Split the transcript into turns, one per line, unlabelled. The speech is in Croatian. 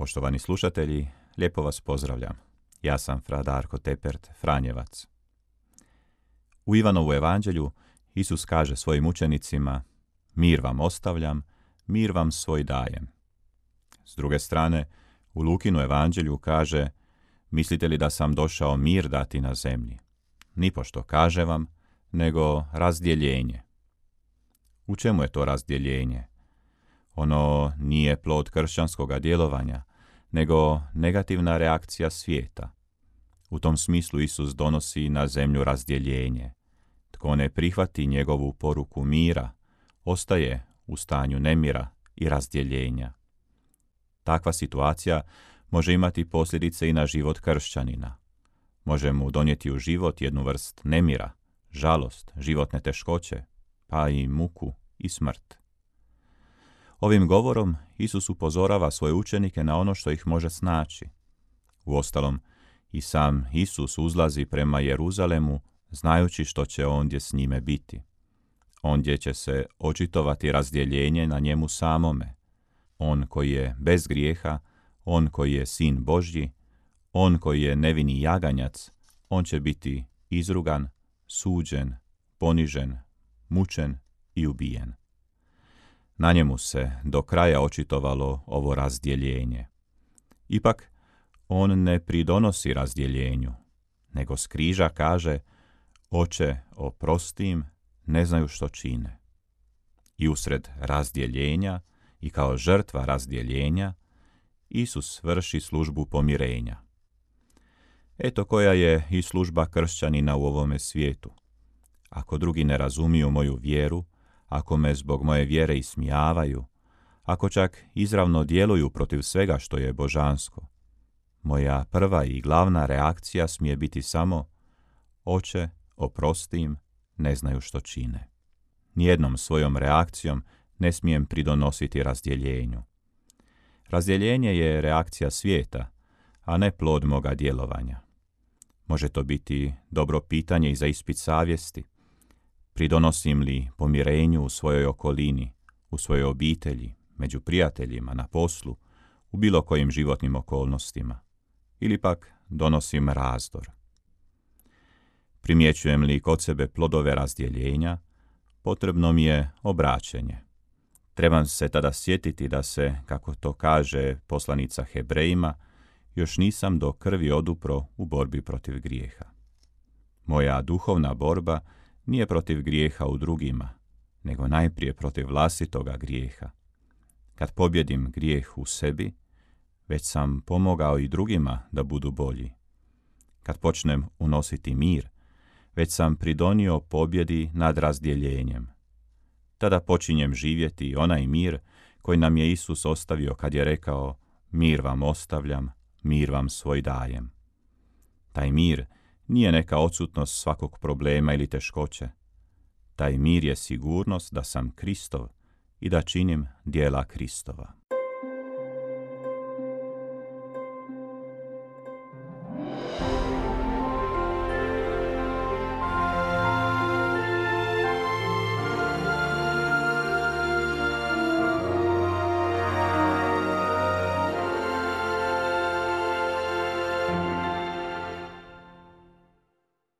Poštovani slušatelji, lijepo vas pozdravljam. Ja sam Fra Darko Tepert, Franjevac. U Ivanovu evanđelju Isus kaže svojim učenicima Mir vam ostavljam, mir vam svoj dajem. S druge strane, u Lukinu evanđelju kaže Mislite li da sam došao mir dati na zemlji? Nipošto kaže vam, nego razdjeljenje. U čemu je to razdjeljenje? Ono nije plod kršćanskog djelovanja, nego negativna reakcija svijeta. U tom smislu Isus donosi na zemlju razdjeljenje. Tko ne prihvati njegovu poruku mira, ostaje u stanju nemira i razdjeljenja. Takva situacija može imati posljedice i na život kršćanina. Može mu donijeti u život jednu vrst nemira, žalost, životne teškoće, pa i muku i smrt. Ovim govorom Isus upozorava svoje učenike na ono što ih može snaći. Uostalom, i sam Isus uzlazi prema Jeruzalemu znajući što će ondje s njime biti. Ondje će se očitovati razdjeljenje na njemu samome. On koji je bez grijeha, on koji je sin Božji, on koji je nevini jaganjac, on će biti izrugan, suđen, ponižen, mučen i ubijen. Na njemu se do kraja očitovalo ovo razdjeljenje. Ipak, on ne pridonosi razdjeljenju, nego s križa kaže, oče, oprostim, ne znaju što čine. I usred razdjeljenja i kao žrtva razdjeljenja, Isus vrši službu pomirenja. Eto koja je i služba kršćanina u ovome svijetu. Ako drugi ne razumiju moju vjeru, ako me zbog moje vjere ismijavaju, ako čak izravno djeluju protiv svega što je božansko, moja prva i glavna reakcija smije biti samo Oče, oprostim, ne znaju što čine. Nijednom svojom reakcijom ne smijem pridonositi razdjeljenju. Razdjeljenje je reakcija svijeta, a ne plod moga djelovanja. Može to biti dobro pitanje i za ispit savjesti. Pridonosim li pomirenju u svojoj okolini, u svojoj obitelji, među prijateljima, na poslu, u bilo kojim životnim okolnostima? Ili pak donosim razdor? Primjećujem li kod sebe plodove razdjeljenja, potrebno mi je obraćenje. Trebam se tada sjetiti da se, kako to kaže poslanica Hebrejima, još nisam do krvi odupro u borbi protiv grijeha. Moja duhovna borba nije protiv grijeha u drugima, nego najprije protiv vlastitoga grijeha. Kad pobjedim grijeh u sebi, već sam pomogao i drugima da budu bolji. Kad počnem unositi mir, već sam pridonio pobjedi nad razdjeljenjem. Tada počinjem živjeti onaj mir koji nam je Isus ostavio kad je rekao mir vam ostavljam, mir vam svoj dajem. Taj mir nije neka odsutnost svakog problema ili teškoće. Taj mir je sigurnost da sam Kristov i da činim dijela Kristova.